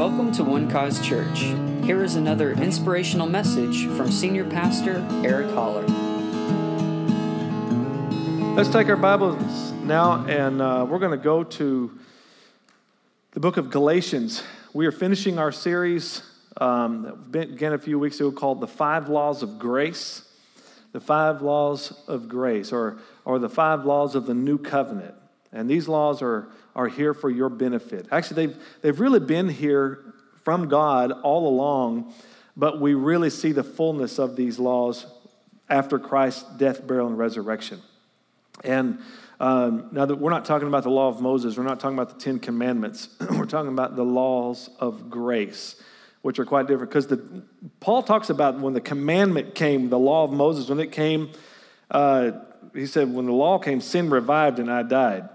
Welcome to One Cause Church. Here is another inspirational message from Senior Pastor Eric Holler. Let's take our Bibles now and uh, we're going to go to the book of Galatians. We are finishing our series um, that began a few weeks ago called The Five Laws of Grace. The Five Laws of Grace, or, or the Five Laws of the New Covenant. And these laws are, are here for your benefit. Actually, they've, they've really been here from God all along, but we really see the fullness of these laws after Christ's death, burial, and resurrection. And um, now that we're not talking about the law of Moses, we're not talking about the Ten Commandments, we're talking about the laws of grace, which are quite different. Because Paul talks about when the commandment came, the law of Moses, when it came, uh, he said, when the law came, sin revived and I died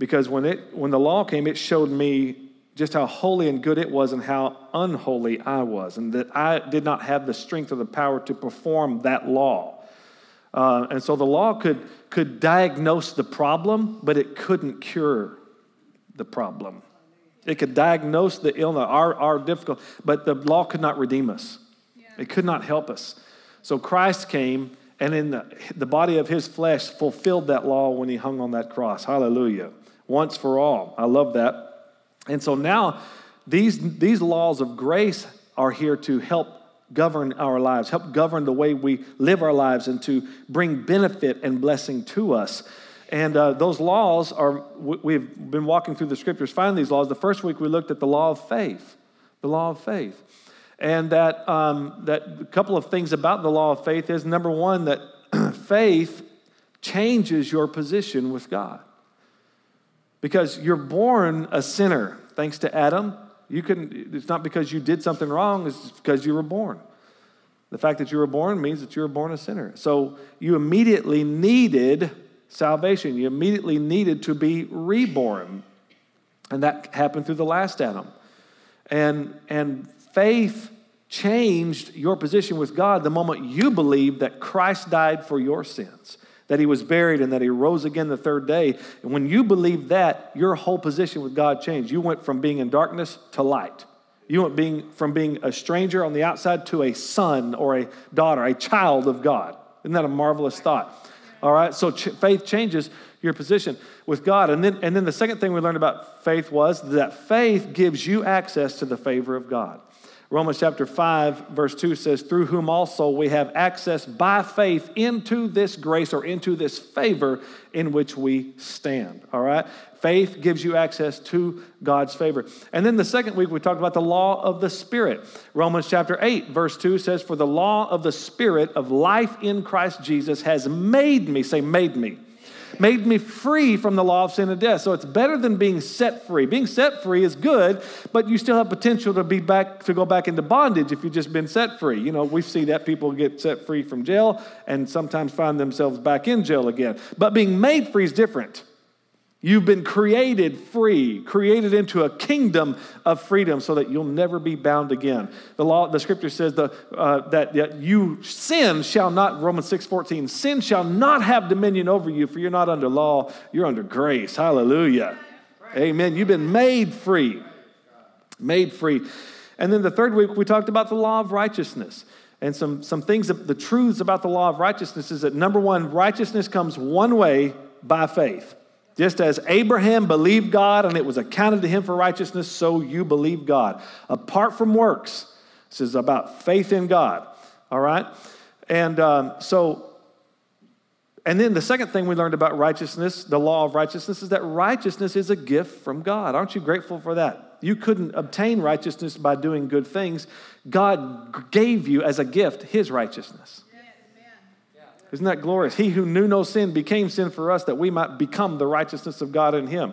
because when, it, when the law came, it showed me just how holy and good it was and how unholy I was, and that I did not have the strength or the power to perform that law. Uh, and so the law could, could diagnose the problem, but it couldn't cure the problem. It could diagnose the illness, our, our difficult, but the law could not redeem us. Yeah. It could not help us. So Christ came and in the, the body of his flesh fulfilled that law when he hung on that cross. Hallelujah once for all. I love that. And so now these, these laws of grace are here to help govern our lives, help govern the way we live our lives, and to bring benefit and blessing to us. And uh, those laws are, we've been walking through the scriptures, finding these laws. The first week we looked at the law of faith, the law of faith. And that, um, that a couple of things about the law of faith is number one, that faith changes your position with God because you're born a sinner thanks to Adam. You can, it's not because you did something wrong, it's because you were born. The fact that you were born means that you were born a sinner. So you immediately needed salvation. You immediately needed to be reborn. And that happened through the last Adam. And, and faith changed your position with God the moment you believed that Christ died for your sins that he was buried and that he rose again the third day. And when you believe that, your whole position with God changed. You went from being in darkness to light. You went being, from being a stranger on the outside to a son or a daughter, a child of God. Isn't that a marvelous thought? All right, so ch- faith changes your position with God. And then, and then the second thing we learned about faith was that faith gives you access to the favor of God. Romans chapter 5, verse 2 says, Through whom also we have access by faith into this grace or into this favor in which we stand. All right? Faith gives you access to God's favor. And then the second week, we talked about the law of the Spirit. Romans chapter 8, verse 2 says, For the law of the Spirit of life in Christ Jesus has made me, say, made me made me free from the law of sin and death. So it's better than being set free. Being set free is good, but you still have potential to be back to go back into bondage if you've just been set free. You know, we see that people get set free from jail and sometimes find themselves back in jail again. But being made free is different. You've been created free, created into a kingdom of freedom so that you'll never be bound again. The law, the scripture says the, uh, that, that you sin shall not, Romans 6 14, sin shall not have dominion over you, for you're not under law, you're under grace. Hallelujah. Amen. You've been made free. Made free. And then the third week, we talked about the law of righteousness. And some, some things, the truths about the law of righteousness is that number one, righteousness comes one way by faith. Just as Abraham believed God and it was accounted to him for righteousness, so you believe God. Apart from works, this is about faith in God. All right? And um, so, and then the second thing we learned about righteousness, the law of righteousness, is that righteousness is a gift from God. Aren't you grateful for that? You couldn't obtain righteousness by doing good things. God gave you as a gift his righteousness. Isn't that glorious? He who knew no sin became sin for us that we might become the righteousness of God in him.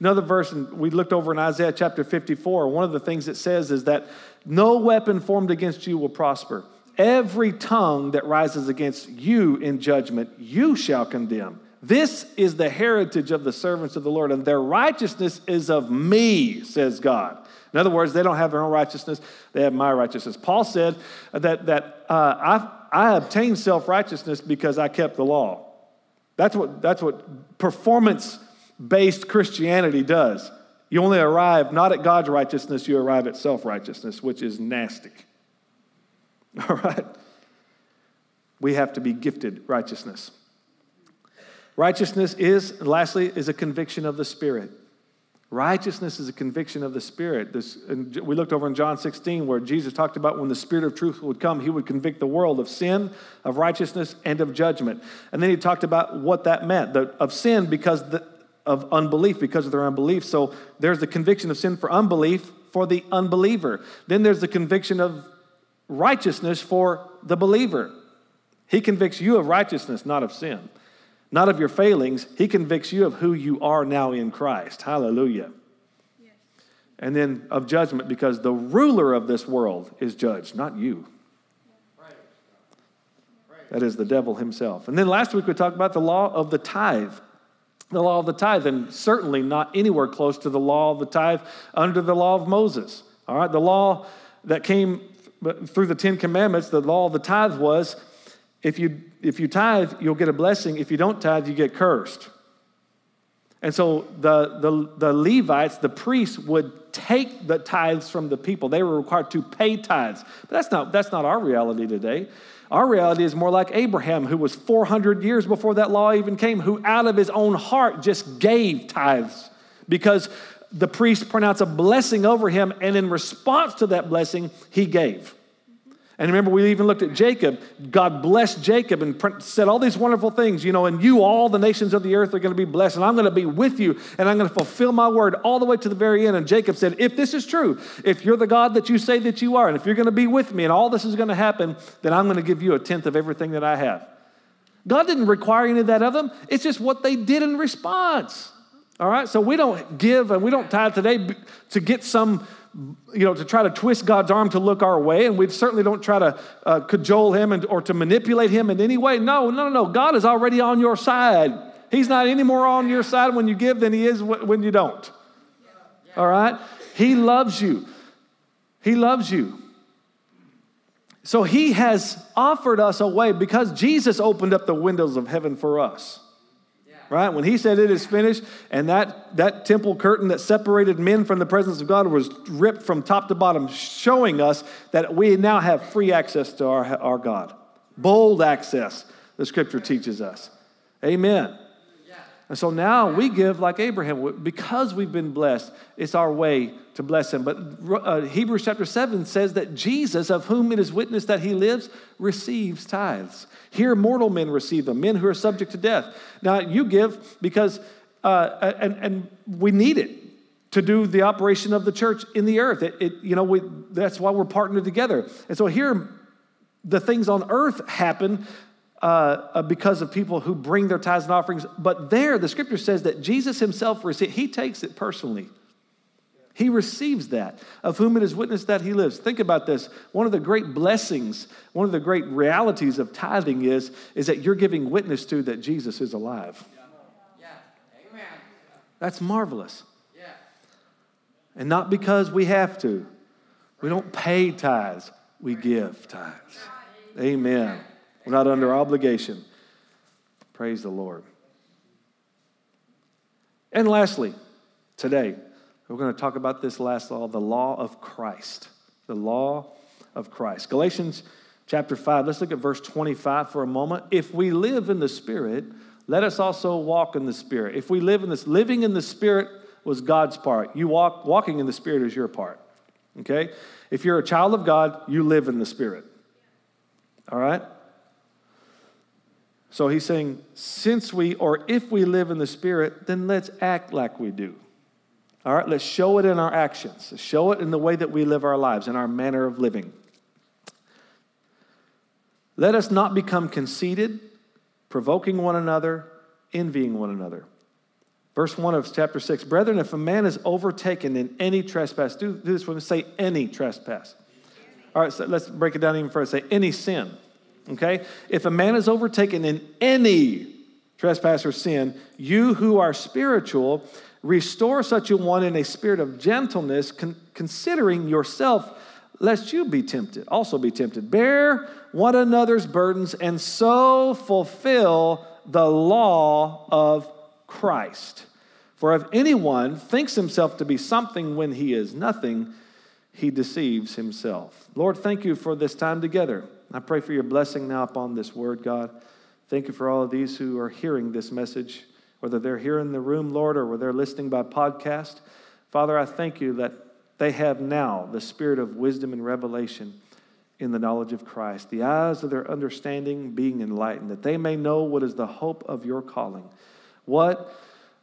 Another verse we looked over in Isaiah chapter 54. One of the things it says is that no weapon formed against you will prosper. Every tongue that rises against you in judgment, you shall condemn. This is the heritage of the servants of the Lord, and their righteousness is of me, says God. In other words, they don't have their own righteousness, they have my righteousness. Paul said that, that uh, I, I obtained self righteousness because I kept the law. That's what, that's what performance based Christianity does. You only arrive not at God's righteousness, you arrive at self righteousness, which is nasty. All right? We have to be gifted righteousness. Righteousness is, lastly, is a conviction of the Spirit. Righteousness is a conviction of the Spirit. This, we looked over in John 16 where Jesus talked about when the Spirit of truth would come, he would convict the world of sin, of righteousness, and of judgment. And then he talked about what that meant the, of sin because the, of unbelief, because of their unbelief. So there's the conviction of sin for unbelief for the unbeliever. Then there's the conviction of righteousness for the believer. He convicts you of righteousness, not of sin not of your failings. He convicts you of who you are now in Christ. Hallelujah. Yes. And then of judgment, because the ruler of this world is judged, not you. That is the devil himself. And then last week we talked about the law of the tithe. The law of the tithe, and certainly not anywhere close to the law of the tithe under the law of Moses. All right, the law that came through the Ten Commandments, the law of the tithe was if you, if you tithe, you'll get a blessing. If you don't tithe, you get cursed. And so the, the, the Levites, the priests, would take the tithes from the people. They were required to pay tithes. But that's not, that's not our reality today. Our reality is more like Abraham, who was 400 years before that law even came, who out of his own heart just gave tithes because the priest pronounced a blessing over him, and in response to that blessing, he gave. And remember, we even looked at Jacob. God blessed Jacob and said all these wonderful things, you know, and you, all the nations of the earth, are going to be blessed, and I'm going to be with you, and I'm going to fulfill my word all the way to the very end. And Jacob said, If this is true, if you're the God that you say that you are, and if you're going to be with me, and all this is going to happen, then I'm going to give you a tenth of everything that I have. God didn't require any of that of them, it's just what they did in response. All right, so we don't give and we don't tithe today to get some you know, to try to twist God's arm to look our way, and we certainly don't try to uh, cajole him and, or to manipulate him in any way. No, no, no. God is already on your side. He's not any more on your side when you give than he is when you don't. All right? He loves you. He loves you. So he has offered us a way because Jesus opened up the windows of heaven for us right? When he said it is finished, and that, that temple curtain that separated men from the presence of God was ripped from top to bottom, showing us that we now have free access to our, our God. Bold access, the scripture teaches us. Amen. And so now we give like Abraham. Because we've been blessed, it's our way to bless him. But uh, Hebrews chapter 7 says that Jesus, of whom it is witnessed that he lives, receives tithes. Here, mortal men receive them, men who are subject to death. Now, you give because, uh, and, and we need it to do the operation of the church in the earth. It, it, you know, we, that's why we're partnered together. And so here, the things on earth happen uh, uh, because of people who bring their tithes and offerings. But there, the scripture says that Jesus himself receives, he takes it personally. He receives that, of whom it is witnessed that he lives. Think about this. One of the great blessings, one of the great realities of tithing is, is that you're giving witness to that Jesus is alive. That's marvelous. And not because we have to. We don't pay tithes, we give tithes. Amen. We're not under obligation. Praise the Lord. And lastly, today, we're going to talk about this last law the law of Christ. The law of Christ. Galatians chapter 5, let's look at verse 25 for a moment. If we live in the Spirit, let us also walk in the Spirit. If we live in this, living in the Spirit was God's part. You walk, walking in the Spirit is your part. Okay? If you're a child of God, you live in the Spirit. All right? So he's saying, since we, or if we live in the Spirit, then let's act like we do. All right, let's show it in our actions, let's show it in the way that we live our lives, in our manner of living. Let us not become conceited, provoking one another, envying one another. Verse 1 of chapter 6 Brethren, if a man is overtaken in any trespass, do, do this when we say any trespass. All right, so let's break it down even further. Say any sin. Okay? If a man is overtaken in any trespass or sin, you who are spiritual, restore such a one in a spirit of gentleness, con- considering yourself, lest you be tempted, also be tempted. Bear one another's burdens, and so fulfill the law of Christ. For if anyone thinks himself to be something when he is nothing, he deceives himself. Lord, thank you for this time together. I pray for your blessing now upon this word, God. Thank you for all of these who are hearing this message, whether they're here in the room, Lord, or whether they're listening by podcast. Father, I thank you that they have now the spirit of wisdom and revelation in the knowledge of Christ, the eyes of their understanding being enlightened, that they may know what is the hope of your calling. What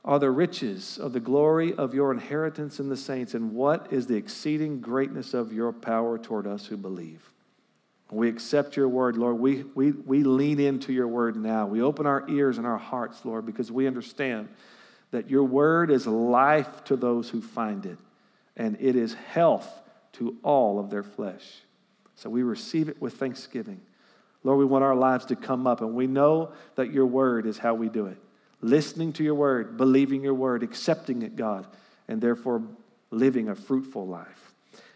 are the riches of the glory of your inheritance in the saints, and what is the exceeding greatness of your power toward us who believe? We accept your word, Lord. We, we, we lean into your word now. We open our ears and our hearts, Lord, because we understand that your word is life to those who find it, and it is health to all of their flesh. So we receive it with thanksgiving. Lord, we want our lives to come up, and we know that your word is how we do it. Listening to your word, believing your word, accepting it, God, and therefore living a fruitful life.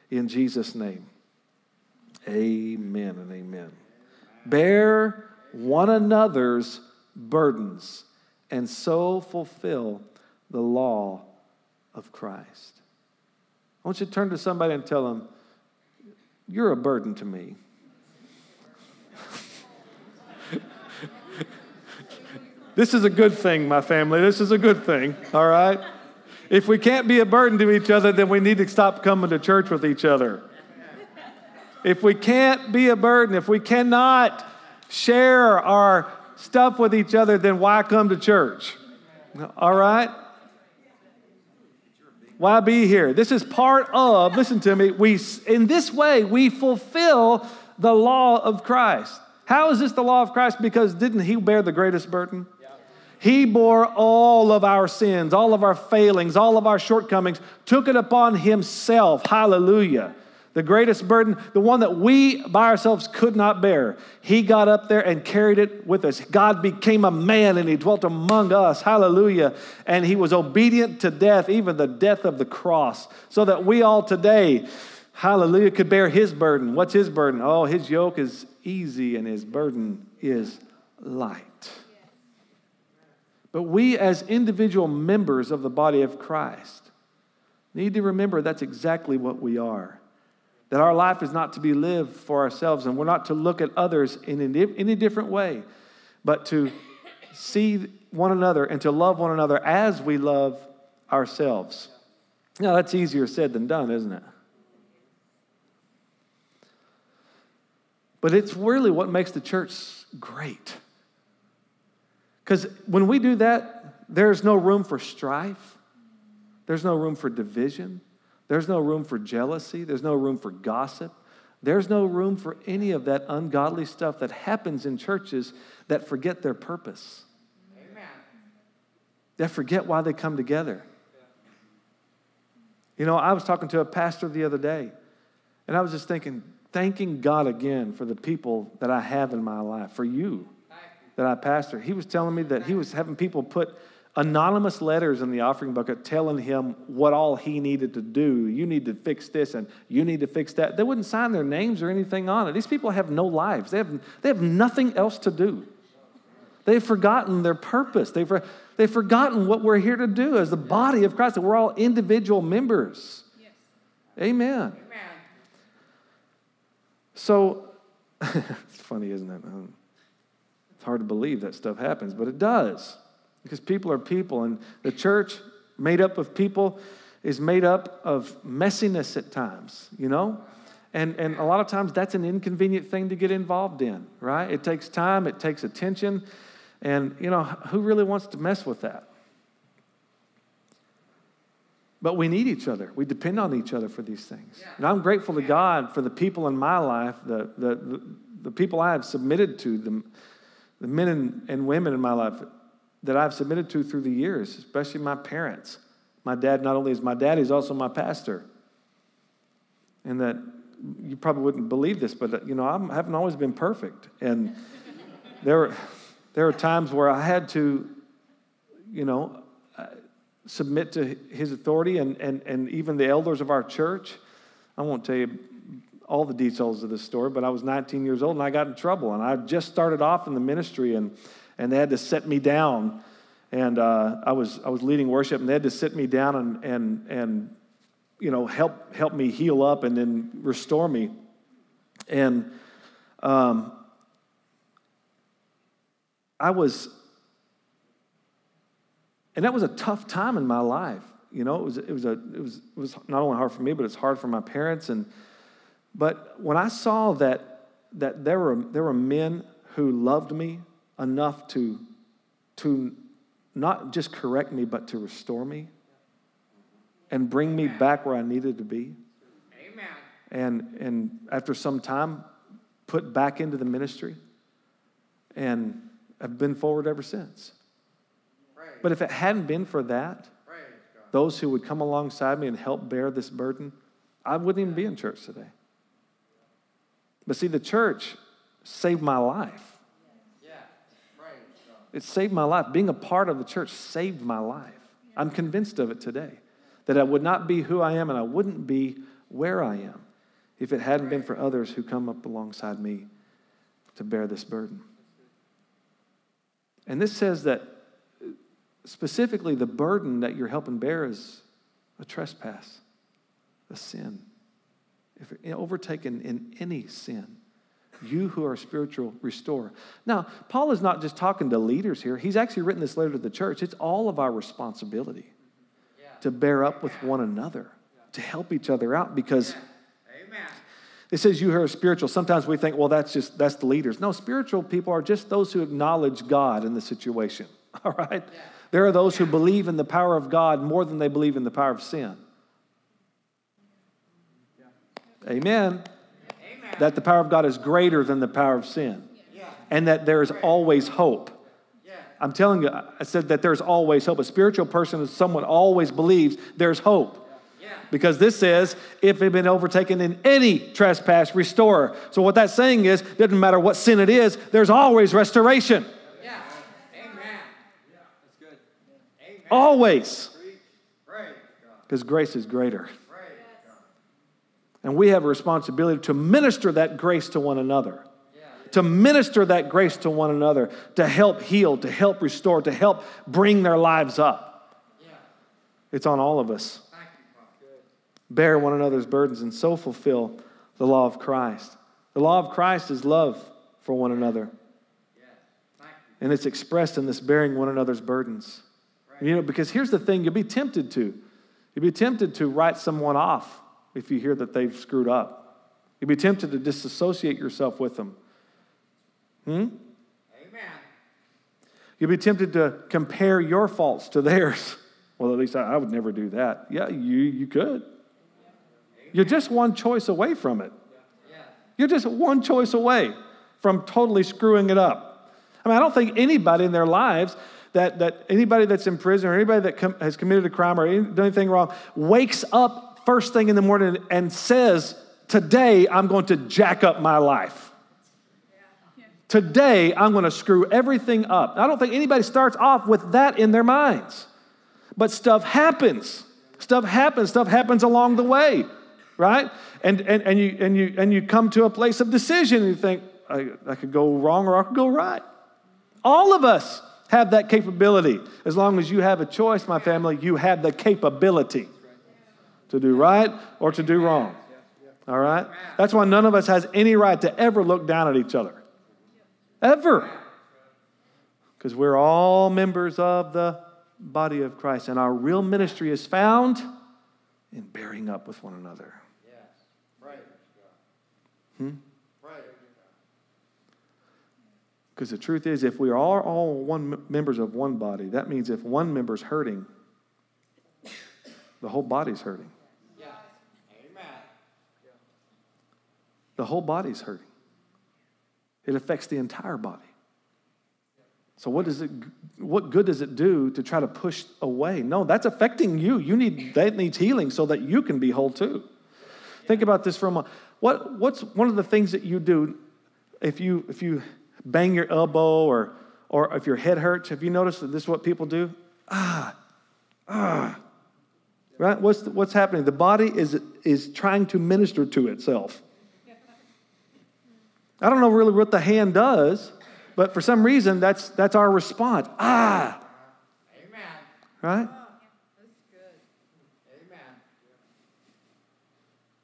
In Jesus' name, amen and amen. Bear one another's burdens and so fulfill the law of Christ. I want you to turn to somebody and tell them, you're a burden to me. this is a good thing, my family. This is a good thing, all right? If we can't be a burden to each other, then we need to stop coming to church with each other. If we can't be a burden, if we cannot share our stuff with each other, then why come to church? All right? Why be here? This is part of, listen to me, we, in this way, we fulfill the law of Christ. How is this the law of Christ? Because didn't he bear the greatest burden? He bore all of our sins, all of our failings, all of our shortcomings, took it upon himself. Hallelujah the greatest burden, the one that we by ourselves could not bear. He got up there and carried it with us. God became a man and he dwelt among us. Hallelujah. And he was obedient to death, even the death of the cross, so that we all today, hallelujah, could bear his burden. What's his burden? Oh, his yoke is easy and his burden is light. But we, as individual members of the body of Christ, need to remember that's exactly what we are. That our life is not to be lived for ourselves, and we're not to look at others in any different way, but to see one another and to love one another as we love ourselves. Now, that's easier said than done, isn't it? But it's really what makes the church great. Because when we do that, there's no room for strife, there's no room for division, there's no room for jealousy. There's no room for gossip. There's no room for any of that ungodly stuff that happens in churches that forget their purpose. Amen. That forget why they come together. You know, I was talking to a pastor the other day, and I was just thinking, thanking God again for the people that I have in my life, for you that I pastor. He was telling me that he was having people put anonymous letters in the offering bucket telling him what all he needed to do. You need to fix this and you need to fix that. They wouldn't sign their names or anything on it. These people have no lives, they have, they have nothing else to do. They've forgotten their purpose. They've, they've forgotten what we're here to do as the body of Christ, that we're all individual members. Yes. Amen. Amen. So, it's funny, isn't it? It's hard to believe that stuff happens, but it does because people are people, and the church, made up of people, is made up of messiness at times, you know? And, and a lot of times that's an inconvenient thing to get involved in, right? It takes time, it takes attention, and, you know, who really wants to mess with that? But we need each other. We depend on each other for these things. And I'm grateful to God for the people in my life, the, the, the, the people I have submitted to, the, the men and, and women in my life that I've submitted to through the years, especially my parents. My dad not only is my dad, he's also my pastor. And that you probably wouldn't believe this, but you know, I haven't always been perfect. And there, were, there are times where I had to, you know, uh, submit to his authority and, and, and even the elders of our church. I won't tell you all the details of this story, but I was 19 years old and I got in trouble. And I just started off in the ministry and and they had to set me down. and uh, I was I was leading worship, and they had to sit me down and and and you know help help me heal up and then restore me, and um, I was, and that was a tough time in my life. You know, it was it was a it was it was not only hard for me, but it's hard for my parents. And but when I saw that that there were there were men who loved me enough to to not just correct me, but to restore me and bring me back where I needed to be. Amen. And, and after some time, put back into the ministry. And I've been forward ever since. But if it hadn't been for that, those who would come alongside me and help bear this burden, I wouldn't even be in church today. But see, the church saved my life. It saved my life. Being a part of the church saved my life. I'm convinced of it today that I would not be who I am and I wouldn't be where I am if it hadn't been for others who come up alongside me to bear this burden. And this says that specifically the burden that you're helping bear is a trespass, a sin. If you're overtaken in any sin, you who are spiritual, restore. Now, Paul is not just talking to leaders here. He's actually written this letter to the church. It's all of our responsibility yeah. to bear up with one another, to help each other out because Amen. it says you who are spiritual. Sometimes we think, well, that's just that's the leaders. No, spiritual people are just those who acknowledge God in the situation. All right? Yeah. There are those who believe in the power of God more than they believe in the power of sin. Yeah. Amen that the power of God is greater than the power of sin and that there is always hope. I'm telling you, I said that there's always hope. A spiritual person is someone always believes there's hope. Because this says, if they've been overtaken in any trespass, restore. So what that's saying is, doesn't matter what sin it is, there's always restoration. Yeah. Amen. Yeah, that's good. Amen. Always. Because grace is greater. And we have a responsibility to minister that grace to one another. To minister that grace to one another, to help heal, to help restore, to help bring their lives up. It's on all of us. Bear one another's burdens and so fulfill the law of Christ. The law of Christ is love for one another. And it's expressed in this bearing one another's burdens. You know, because here's the thing you'll be tempted to. You'll be tempted to write someone off if you hear that they've screwed up. You'd be tempted to disassociate yourself with them. Hmm? Amen. You'd be tempted to compare your faults to theirs. Well, at least I, I would never do that. Yeah, you, you could. Amen. You're just one choice away from it. Yeah. You're just one choice away from totally screwing it up. I mean, I don't think anybody in their lives that, that anybody that's in prison or anybody that com- has committed a crime or done anything wrong wakes up first thing in the morning and says, Today I'm going to jack up my life. Today I'm going to screw everything up. I don't think anybody starts off with that in their minds. But stuff happens. Stuff happens. Stuff happens along the way, right? And, and, and, you, and, you, and you come to a place of decision and you think, I, I could go wrong or I could go right. All of us have that capability. As long as you have a choice, my family, you have the capability to do right or to do wrong. All right? That's why none of us has any right to ever look down at each other. Ever. Because we're all members of the body of Christ, and our real ministry is found in bearing up with one another. Hmm? Because the truth is, if we are all one members of one body, that means if one member's hurting, the whole body's hurting. The whole body's hurting. It affects the entire body. So what does it what good does it do to try to push away? No, that's affecting you. You need that needs healing so that you can be whole too. Think about this for a moment. What what's one of the things that you do if you if you bang your elbow or or if your head hurts, have you noticed that this is what people do? Ah, ah. Right? What's, what's happening? The body is, is trying to minister to itself. I don't know really what the hand does, but for some reason, that's, that's our response. Ah, Right?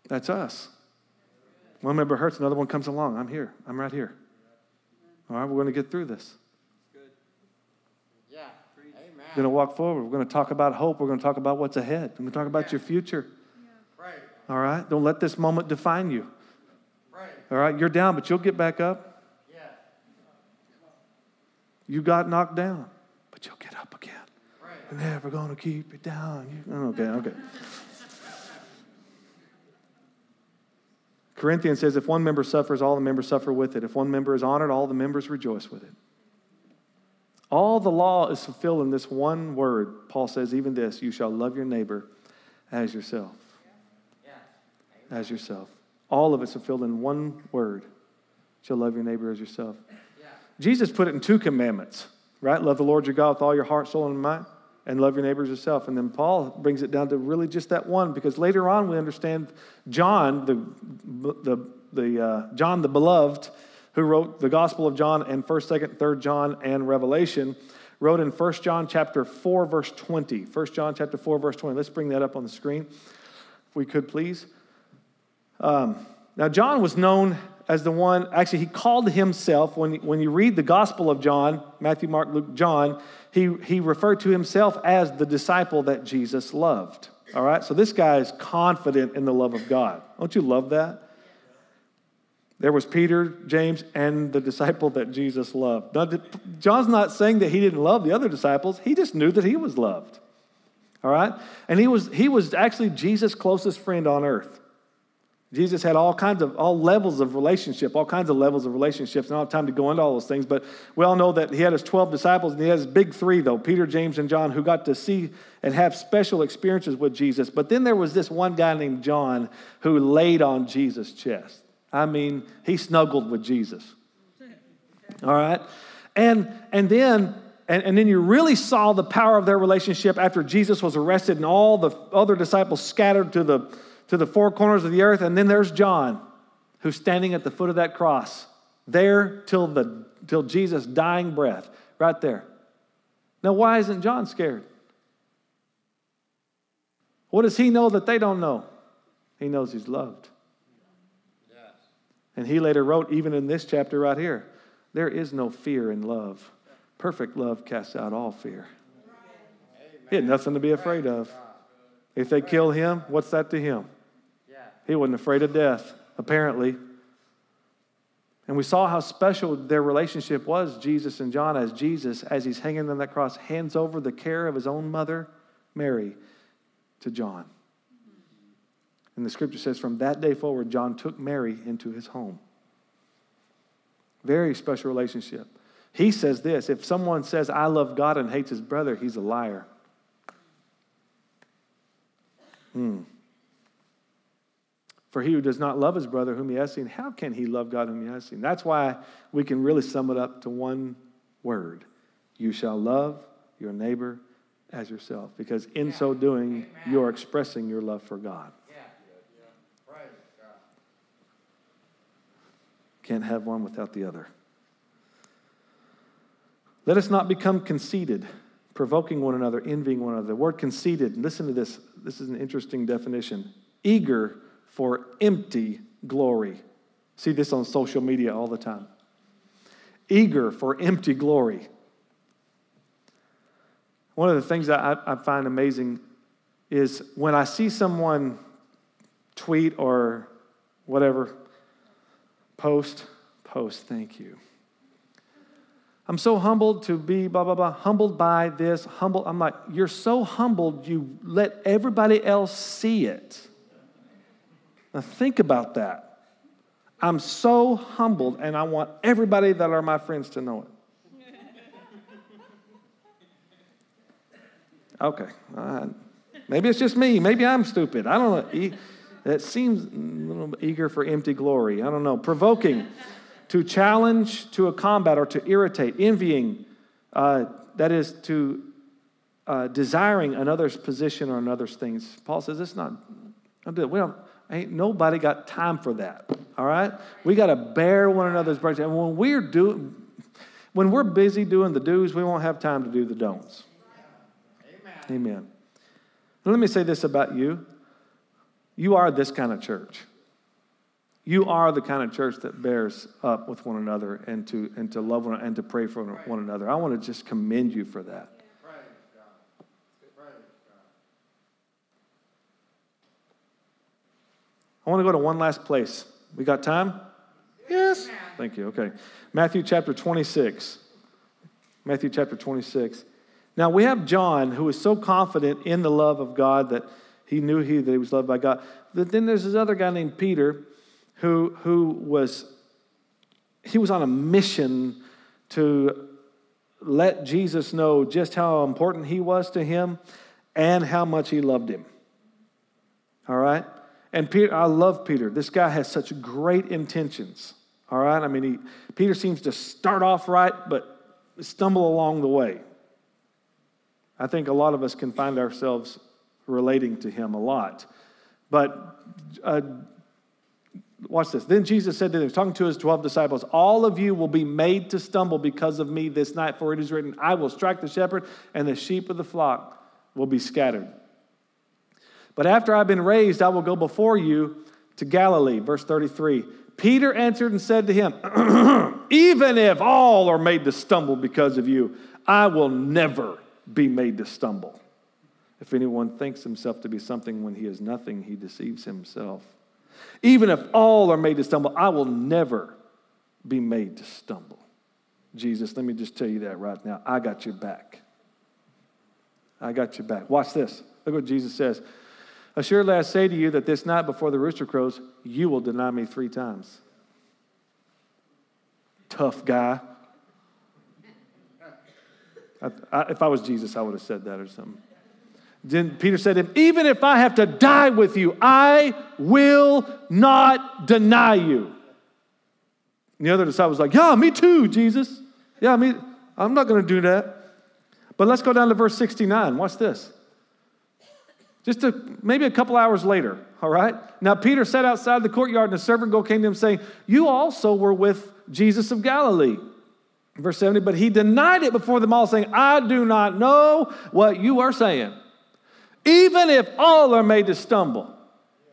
That's us. One member hurts, another one comes along. I'm here. I'm right here. All right, we're going to get through this. Yeah. Amen. We're going to walk forward. We're going to talk about hope. We're going to talk about what's ahead. We're going to talk about your future. Right. All right? Don't let this moment define you. All right? You're down, but you'll get back up. Yeah. You got knocked down, but you'll get up again. Right. We're never going to keep you down. You- oh, Okay, okay. Corinthians says if one member suffers, all the members suffer with it. If one member is honored, all the members rejoice with it. All the law is fulfilled in this one word. Paul says, even this you shall love your neighbor as yourself. Yeah. As yourself. All of it's fulfilled in one word. Shall love your neighbor as yourself. Yeah. Jesus put it in two commandments, right? Love the Lord your God with all your heart, soul, and mind, and love your neighbor as yourself. And then Paul brings it down to really just that one, because later on we understand John, the, the, the uh, John the beloved, who wrote the Gospel of John and First, Second, Third John and Revelation, wrote in First John chapter four, verse twenty. First John chapter four, verse twenty. Let's bring that up on the screen, if we could, please. Um, now, John was known as the one, actually, he called himself, when, when you read the Gospel of John, Matthew, Mark, Luke, John, he, he referred to himself as the disciple that Jesus loved. All right? So this guy is confident in the love of God. Don't you love that? There was Peter, James, and the disciple that Jesus loved. Now, John's not saying that he didn't love the other disciples, he just knew that he was loved. All right? And he was, he was actually Jesus' closest friend on earth. Jesus had all kinds of, all levels of relationship, all kinds of levels of relationships. I don't have time to go into all those things, but we all know that he had his 12 disciples, and he had his big three, though Peter, James, and John, who got to see and have special experiences with Jesus. But then there was this one guy named John who laid on Jesus' chest. I mean, he snuggled with Jesus. All right? And, and then and, and then you really saw the power of their relationship after Jesus was arrested and all the other disciples scattered to the, to the four corners of the earth. And then there's John, who's standing at the foot of that cross, there till, the, till Jesus' dying breath, right there. Now, why isn't John scared? What does he know that they don't know? He knows he's loved. And he later wrote, even in this chapter right here, there is no fear in love. Perfect love casts out all fear. He had nothing to be afraid of. If they kill him, what's that to him? He wasn't afraid of death, apparently. And we saw how special their relationship was, Jesus and John, as Jesus, as he's hanging on that cross, hands over the care of his own mother, Mary, to John. And the scripture says, from that day forward, John took Mary into his home. Very special relationship. He says this if someone says, I love God and hates his brother, he's a liar. Hmm. For he who does not love his brother whom he has seen, how can he love God whom he has seen? That's why we can really sum it up to one word You shall love your neighbor as yourself, because in so doing, you're expressing your love for. Yeah. God. Can't have one without the other. Let us not become conceited, provoking one another, envying one another. The word conceited, listen to this. This is an interesting definition. Eager for empty glory. See this on social media all the time. Eager for empty glory. One of the things I, I find amazing is when I see someone tweet or whatever, post, post, thank you. I'm so humbled to be blah, blah, blah, humbled by this, humble. I'm like, you're so humbled, you let everybody else see it. Now think about that. I'm so humbled, and I want everybody that are my friends to know it. Okay. Uh, maybe it's just me. Maybe I'm stupid. I don't know. It seems a little eager for empty glory. I don't know. Provoking to challenge to a combat or to irritate, envying, uh, that is to uh, desiring another's position or another's things. Paul says it's not. Do it. We don't. Ain't nobody got time for that. All right. We got to bear one another's burdens, and when we're doing, when we're busy doing the do's, we won't have time to do the don'ts. Amen. Amen. Let me say this about you you are this kind of church. You are the kind of church that bears up with one another and to, and to love one and to pray for one another. I want to just commend you for that. Praise God. Praise God. I want to go to one last place. We got time? Yes. Thank you. Okay. Matthew chapter 26. Matthew chapter 26. Now we have John who is so confident in the love of God that he knew he that he was loved by God. But then there's this other guy named Peter who who was he was on a mission to let Jesus know just how important he was to him and how much he loved him. All right? And Peter, I love Peter. This guy has such great intentions. All right? I mean, he, Peter seems to start off right, but stumble along the way. I think a lot of us can find ourselves relating to him a lot. But uh, watch this. Then Jesus said to them, talking to his 12 disciples, All of you will be made to stumble because of me this night, for it is written, I will strike the shepherd, and the sheep of the flock will be scattered. But after I've been raised, I will go before you to Galilee. Verse 33. Peter answered and said to him, Even if all are made to stumble because of you, I will never be made to stumble. If anyone thinks himself to be something when he is nothing, he deceives himself. Even if all are made to stumble, I will never be made to stumble. Jesus, let me just tell you that right now. I got your back. I got your back. Watch this. Look what Jesus says. Assuredly, I say to you that this night before the rooster crows, you will deny me three times. Tough guy. I, I, if I was Jesus, I would have said that or something. Then Peter said to him, Even if I have to die with you, I will not deny you. And the other disciple was like, Yeah, me too, Jesus. Yeah, me, I'm not going to do that. But let's go down to verse 69. Watch this. Just a, maybe a couple hours later, all right? Now, Peter sat outside the courtyard, and a servant girl came to him saying, You also were with Jesus of Galilee. Verse 70, but he denied it before them all, saying, I do not know what you are saying. Even if all are made to stumble,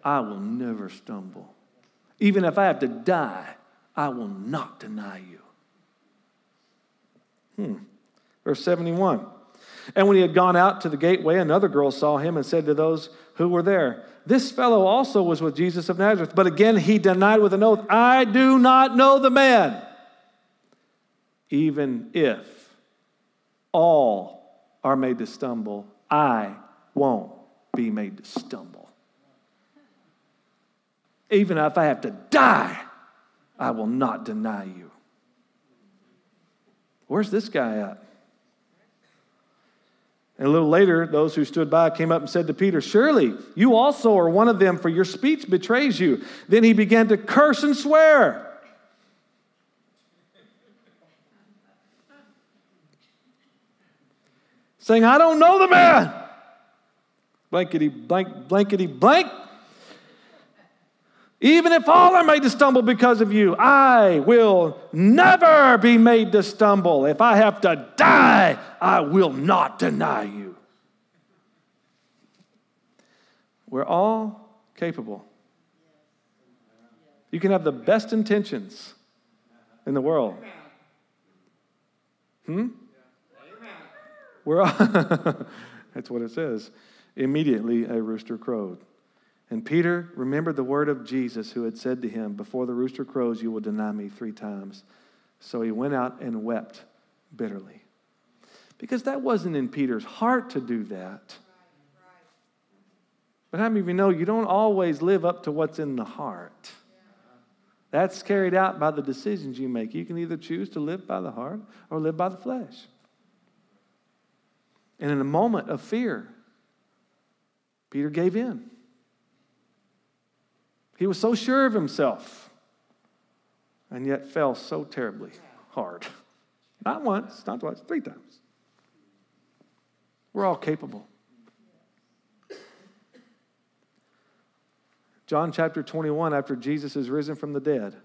I will never stumble. Even if I have to die, I will not deny you. Hmm. Verse 71. And when he had gone out to the gateway, another girl saw him and said to those who were there, This fellow also was with Jesus of Nazareth. But again he denied with an oath, I do not know the man. Even if all are made to stumble, I won't be made to stumble. Even if I have to die, I will not deny you. Where's this guy at? And a little later, those who stood by came up and said to Peter, Surely you also are one of them, for your speech betrays you. Then he began to curse and swear. Saying, I don't know the man. Blankety blank, blankety blank. Even if all are made to stumble because of you, I will never be made to stumble. If I have to die, I will not deny you. We're all capable. You can have the best intentions in the world. Hmm? We're all That's what it says. Immediately a rooster crowed. And Peter remembered the word of Jesus who had said to him, Before the rooster crows, you will deny me three times. So he went out and wept bitterly. Because that wasn't in Peter's heart to do that. But how many of you know you don't always live up to what's in the heart? That's carried out by the decisions you make. You can either choose to live by the heart or live by the flesh. And in a moment of fear, Peter gave in. He was so sure of himself and yet fell so terribly hard. Not once, not twice, three times. We're all capable. John chapter 21, after Jesus is risen from the dead,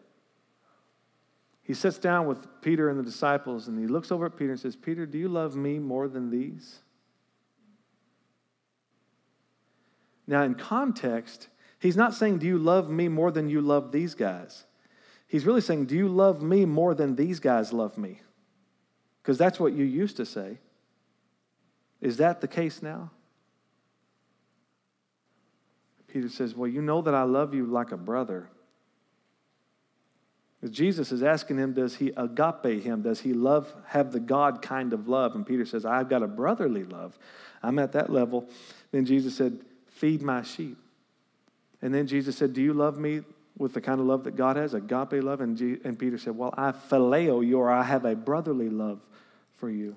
he sits down with Peter and the disciples and he looks over at Peter and says, Peter, do you love me more than these? Now, in context, he's not saying, Do you love me more than you love these guys? He's really saying, Do you love me more than these guys love me? Because that's what you used to say. Is that the case now? Peter says, Well, you know that I love you like a brother. Jesus is asking him, Does he agape him? Does he love, have the God kind of love? And Peter says, I've got a brotherly love. I'm at that level. Then Jesus said, Feed my sheep. And then Jesus said, Do you love me with the kind of love that God has, agape love? And, G- and Peter said, Well, I phileo you, or I have a brotherly love for you.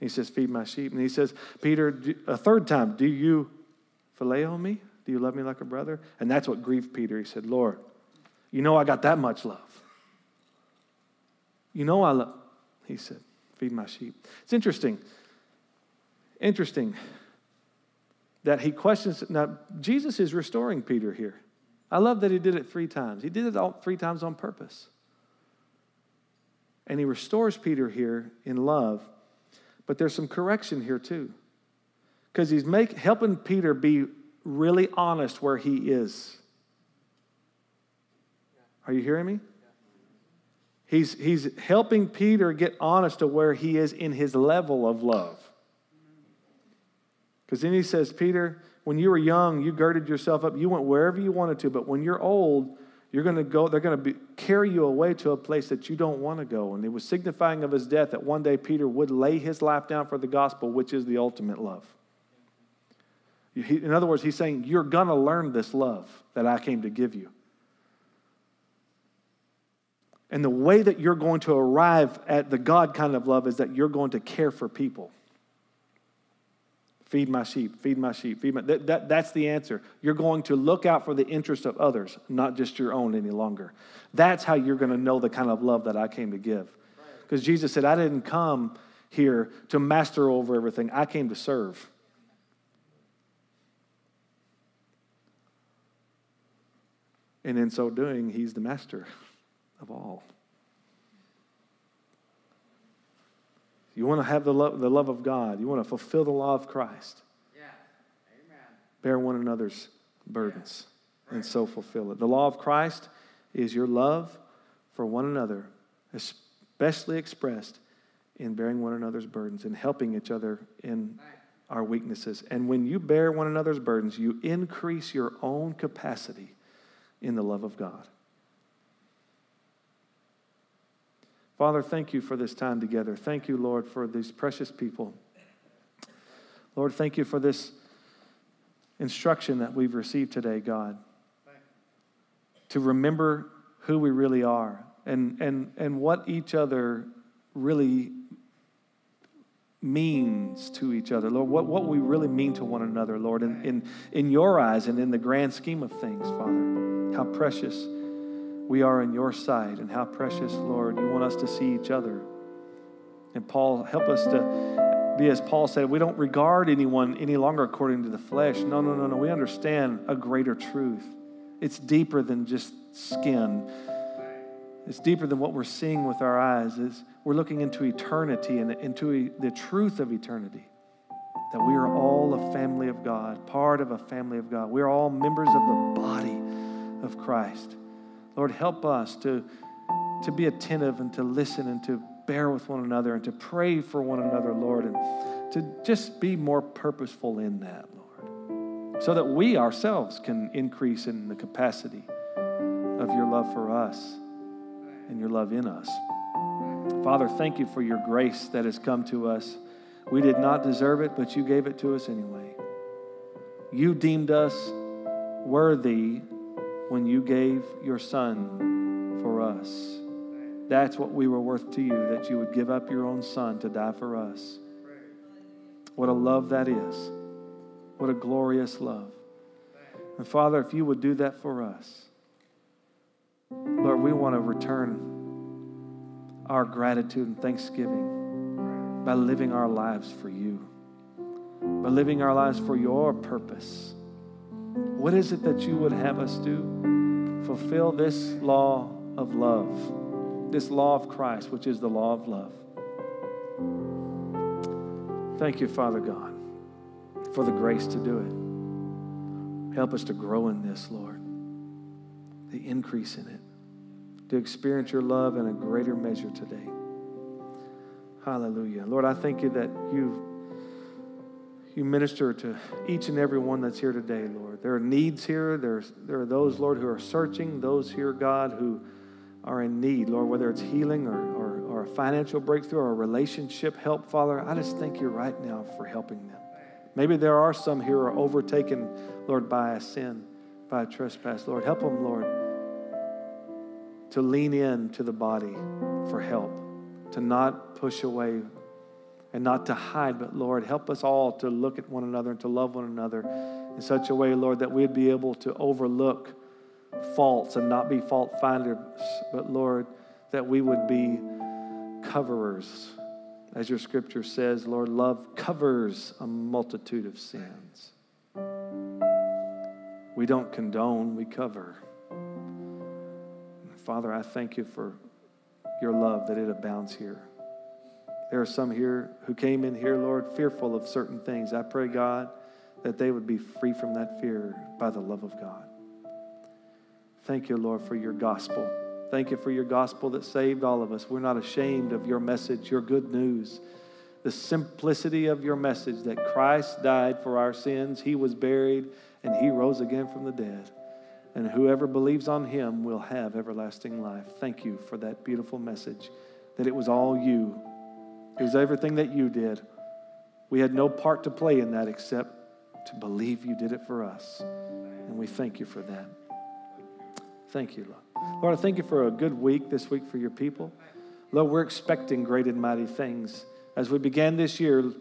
He says, Feed my sheep. And he says, Peter, a third time, Do you phileo me? Do you love me like a brother? And that's what grieved Peter. He said, Lord, you know I got that much love. You know I love, he said, feed my sheep. It's interesting. Interesting that he questions. Now, Jesus is restoring Peter here. I love that he did it three times. He did it all three times on purpose. And he restores Peter here in love. But there's some correction here too. Because he's make, helping Peter be really honest where he is. Are you hearing me? He's, he's helping Peter get honest to where he is in his level of love. Because then he says, Peter, when you were young, you girded yourself up. You went wherever you wanted to. But when you're old, you're going to go, they're going to carry you away to a place that you don't want to go. And it was signifying of his death that one day Peter would lay his life down for the gospel, which is the ultimate love. He, in other words, he's saying, You're going to learn this love that I came to give you. And the way that you're going to arrive at the God kind of love is that you're going to care for people. Feed my sheep, feed my sheep, feed my. That, that, that's the answer. You're going to look out for the interest of others, not just your own any longer. That's how you're going to know the kind of love that I came to give. Because Jesus said, I didn't come here to master over everything, I came to serve. And in so doing, he's the master of all. You want to have the love, the love of God. You want to fulfill the law of Christ. Yeah. Amen. Bear one another's burdens and so fulfill it. The law of Christ is your love for one another, especially expressed in bearing one another's burdens and helping each other in our weaknesses. And when you bear one another's burdens, you increase your own capacity in the love of God. Father, thank you for this time together. Thank you, Lord, for these precious people. Lord, thank you for this instruction that we've received today, God, to remember who we really are and, and, and what each other really means to each other, Lord, what, what we really mean to one another, Lord, in, in, in your eyes and in the grand scheme of things, Father, how precious we are in your sight and how precious, Lord, you want us to see each other. And Paul, help us to be as Paul said, we don't regard anyone any longer according to the flesh. No, no, no, no. We understand a greater truth. It's deeper than just skin. It's deeper than what we're seeing with our eyes. It's, we're looking into eternity and into the truth of eternity. That we are all a family of God, part of a family of God. We're all members of the body of Christ. Lord, help us to, to be attentive and to listen and to bear with one another and to pray for one another, Lord, and to just be more purposeful in that, Lord, so that we ourselves can increase in the capacity of your love for us and your love in us. Father, thank you for your grace that has come to us. We did not deserve it, but you gave it to us anyway. You deemed us worthy when you gave your son for us. That's what we were worth to you, that you would give up your own son to die for us. What a love that is. What a glorious love. And Father, if you would do that for us, Lord, we want to return our gratitude and thanksgiving by living our lives for you, by living our lives for your purpose what is it that you would have us do? Fulfill this law of love, this law of Christ, which is the law of love. Thank you, Father God, for the grace to do it. Help us to grow in this, Lord, the increase in it, to experience your love in a greater measure today. Hallelujah. Lord, I thank you that you you minister to each and every one that's here today, Lord. There are needs here. There are those, Lord, who are searching, those here, God, who are in need, Lord, whether it's healing or, or, or a financial breakthrough or a relationship help, Father. I just thank you right now for helping them. Maybe there are some here who are overtaken, Lord, by a sin, by a trespass. Lord, help them, Lord, to lean in to the body for help, to not push away and not to hide, but Lord, help us all to look at one another and to love one another in such a way, Lord, that we'd be able to overlook faults and not be fault finders, but Lord, that we would be coverers. As your scripture says, Lord, love covers a multitude of sins. We don't condone, we cover. Father, I thank you for your love that it abounds here. There are some here who came in here, Lord, fearful of certain things. I pray, God, that they would be free from that fear by the love of God. Thank you, Lord, for your gospel. Thank you for your gospel that saved all of us. We're not ashamed of your message, your good news, the simplicity of your message that Christ died for our sins, he was buried, and he rose again from the dead. And whoever believes on him will have everlasting life. Thank you for that beautiful message, that it was all you it was everything that you did. We had no part to play in that except to believe you did it for us. And we thank you for that. Thank you, Lord. Lord, I thank you for a good week this week for your people. Lord, we're expecting great and mighty things. As we began this year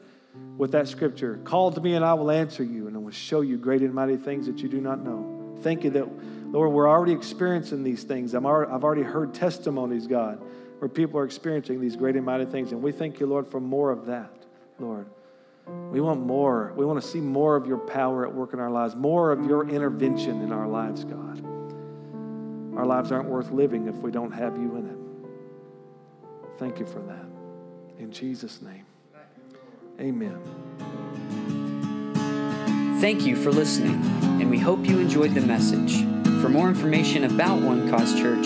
with that scripture, call to me and I will answer you and I will show you great and mighty things that you do not know. Thank you that, Lord, we're already experiencing these things. i have already heard testimonies, God, where people are experiencing these great and mighty things. And we thank you, Lord, for more of that, Lord. We want more. We want to see more of your power at work in our lives, more of your intervention in our lives, God. Our lives aren't worth living if we don't have you in it. Thank you for that. In Jesus' name, amen. Thank you for listening, and we hope you enjoyed the message. For more information about One Cause Church,